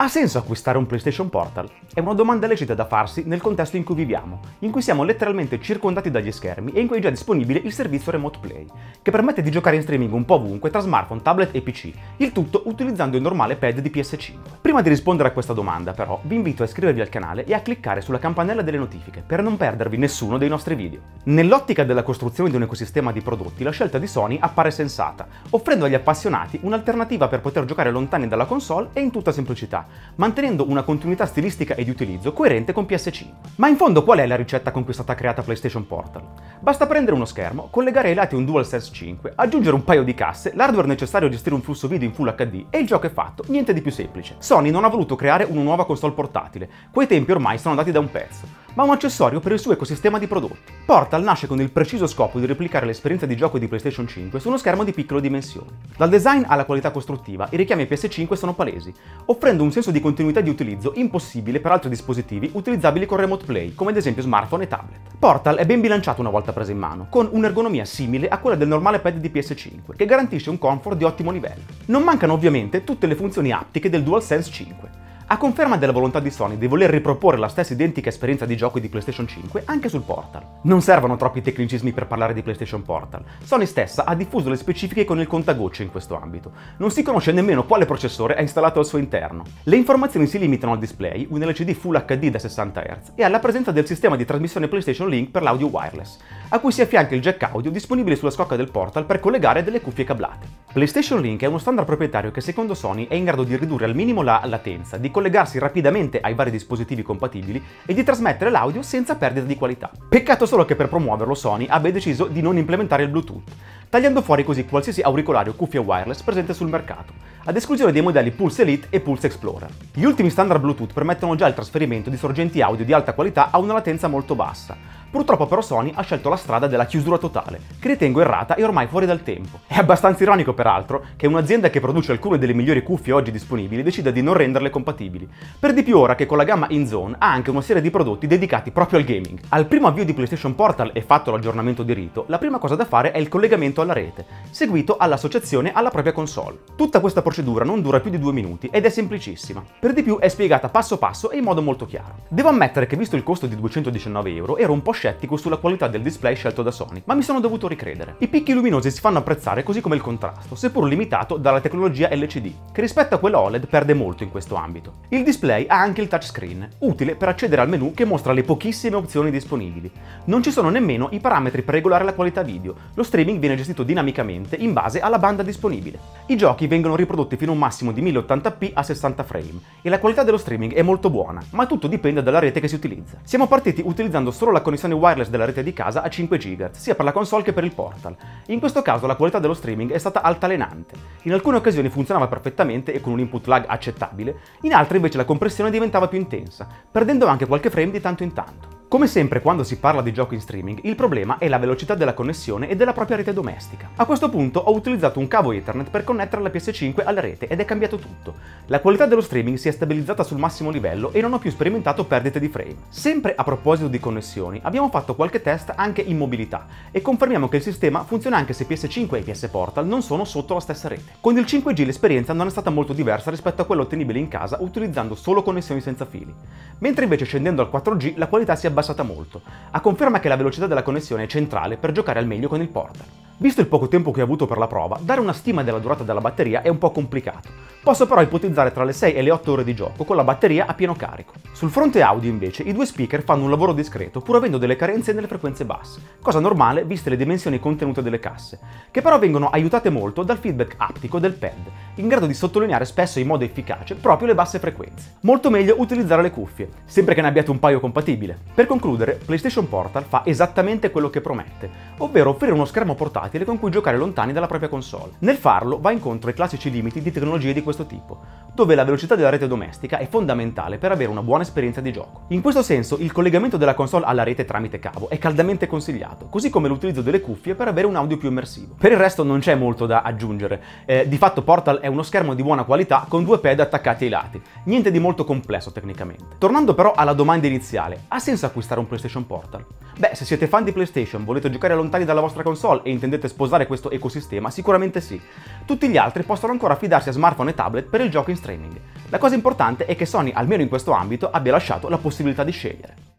Ha senso acquistare un PlayStation Portal? È una domanda lecita da farsi nel contesto in cui viviamo, in cui siamo letteralmente circondati dagli schermi e in cui è già disponibile il servizio Remote Play, che permette di giocare in streaming un po' ovunque tra smartphone, tablet e PC, il tutto utilizzando il normale pad di PS5. Prima di rispondere a questa domanda, però, vi invito a iscrivervi al canale e a cliccare sulla campanella delle notifiche per non perdervi nessuno dei nostri video. Nell'ottica della costruzione di un ecosistema di prodotti, la scelta di Sony appare sensata, offrendo agli appassionati un'alternativa per poter giocare lontani dalla console e in tutta semplicità mantenendo una continuità stilistica e di utilizzo coerente con PS5. Ma in fondo qual è la ricetta con cui è stata creata PlayStation Portal? Basta prendere uno schermo, collegare ai lati un DualSense 5, aggiungere un paio di casse, l'hardware necessario a gestire un flusso video in Full HD e il gioco è fatto, niente di più semplice. Sony non ha voluto creare una nuova console portatile, quei tempi ormai sono andati da un pezzo ma un accessorio per il suo ecosistema di prodotti. Portal nasce con il preciso scopo di replicare l'esperienza di gioco di PlayStation 5 su uno schermo di piccole dimensioni. Dal design alla qualità costruttiva, i richiami PS5 sono palesi, offrendo un senso di continuità di utilizzo impossibile per altri dispositivi utilizzabili con Remote Play, come ad esempio smartphone e tablet. Portal è ben bilanciato una volta preso in mano, con un'ergonomia simile a quella del normale pad di PS5, che garantisce un comfort di ottimo livello. Non mancano ovviamente tutte le funzioni aptiche del DualSense 5, a conferma della volontà di Sony di voler riproporre la stessa identica esperienza di gioco di PlayStation 5 anche sul Portal. Non servono troppi tecnicismi per parlare di PlayStation Portal. Sony stessa ha diffuso le specifiche con il contagocce in questo ambito. Non si conosce nemmeno quale processore è installato al suo interno. Le informazioni si limitano al display, un LCD Full HD da 60 Hz e alla presenza del sistema di trasmissione PlayStation Link per l'audio wireless, a cui si affianca il jack audio disponibile sulla scocca del Portal per collegare delle cuffie cablate. PlayStation Link è uno standard proprietario che secondo Sony è in grado di ridurre al minimo la latenza, di collegarsi rapidamente ai vari dispositivi compatibili e di trasmettere l'audio senza perdita di qualità. Peccato solo che per promuoverlo Sony abbia deciso di non implementare il Bluetooth, tagliando fuori così qualsiasi auricolare o cuffia wireless presente sul mercato, ad esclusione dei modelli Pulse Elite e Pulse Explorer. Gli ultimi standard Bluetooth permettono già il trasferimento di sorgenti audio di alta qualità a una latenza molto bassa, Purtroppo però Sony ha scelto la strada della chiusura totale, che ritengo errata e ormai fuori dal tempo. È abbastanza ironico peraltro che un'azienda che produce alcune delle migliori cuffie oggi disponibili decida di non renderle compatibili. Per di più ora che con la gamma InZone ha anche una serie di prodotti dedicati proprio al gaming. Al primo avvio di PlayStation Portal e fatto l'aggiornamento di rito, la prima cosa da fare è il collegamento alla rete, seguito all'associazione alla propria console. Tutta questa procedura non dura più di due minuti ed è semplicissima. Per di più è spiegata passo passo e in modo molto chiaro. Devo ammettere che visto il costo di 219 euro ero un po' scettico sulla qualità del display scelto da Sony, ma mi sono dovuto ricredere. I picchi luminosi si fanno apprezzare così come il contrasto, seppur limitato dalla tecnologia LCD, che rispetto a quella OLED perde molto in questo ambito. Il display ha anche il touchscreen, utile per accedere al menu che mostra le pochissime opzioni disponibili. Non ci sono nemmeno i parametri per regolare la qualità video, lo streaming viene gestito dinamicamente in base alla banda disponibile. I giochi vengono riprodotti fino a un massimo di 1080p a 60 frame e la qualità dello streaming è molto buona, ma tutto dipende dalla rete che si utilizza. Siamo partiti utilizzando solo la connessione wireless della rete di casa a 5 GHz, sia per la console che per il portal. In questo caso la qualità dello streaming è stata altalenante. In alcune occasioni funzionava perfettamente e con un input lag accettabile, in altre invece la compressione diventava più intensa, perdendo anche qualche frame di tanto in tanto. Come sempre quando si parla di giochi in streaming, il problema è la velocità della connessione e della propria rete domestica. A questo punto ho utilizzato un cavo Ethernet per connettere la PS5 alla rete ed è cambiato tutto. La qualità dello streaming si è stabilizzata sul massimo livello e non ho più sperimentato perdite di frame. Sempre a proposito di connessioni, abbiamo fatto qualche test anche in mobilità e confermiamo che il sistema funziona anche se PS5 e PS Portal non sono sotto la stessa rete. Con il 5G l'esperienza non è stata molto diversa rispetto a quella ottenibile in casa utilizzando solo connessioni senza fili, mentre invece scendendo al 4G la qualità si è abbassata molto, a conferma che la velocità della connessione è centrale per giocare al meglio con il Portal. Visto il poco tempo che ho avuto per la prova, dare una stima della durata della batteria è un po' complicato. Posso però ipotizzare tra le 6 e le 8 ore di gioco con la batteria a pieno carico. Sul fronte audio invece i due speaker fanno un lavoro discreto pur avendo delle carenze nelle frequenze basse, cosa normale viste le dimensioni contenute delle casse, che però vengono aiutate molto dal feedback aptico del pad, in grado di sottolineare spesso in modo efficace proprio le basse frequenze. Molto meglio utilizzare le cuffie, sempre che ne abbiate un paio compatibile. Per concludere, PlayStation Portal fa esattamente quello che promette, ovvero offrire uno schermo portatile con cui giocare lontani dalla propria console. Nel farlo va incontro ai classici limiti di tecnologie di questo tipo, dove la velocità della rete domestica è fondamentale per avere una buona esperienza di gioco. In questo senso il collegamento della console alla rete tramite cavo è caldamente consigliato, così come l'utilizzo delle cuffie per avere un audio più immersivo. Per il resto non c'è molto da aggiungere, eh, di fatto Portal è uno schermo di buona qualità con due pad attaccati ai lati, niente di molto complesso tecnicamente. Tornando però alla domanda iniziale, ha senso acquistare un PlayStation Portal? Beh, se siete fan di PlayStation, volete giocare lontani dalla vostra console e intendete sposare questo ecosistema, sicuramente sì. Tutti gli altri possono ancora affidarsi a smartphone e tablet per il gioco in streaming. La cosa importante è che Sony, almeno in questo ambito, abbia lasciato la possibilità di scegliere.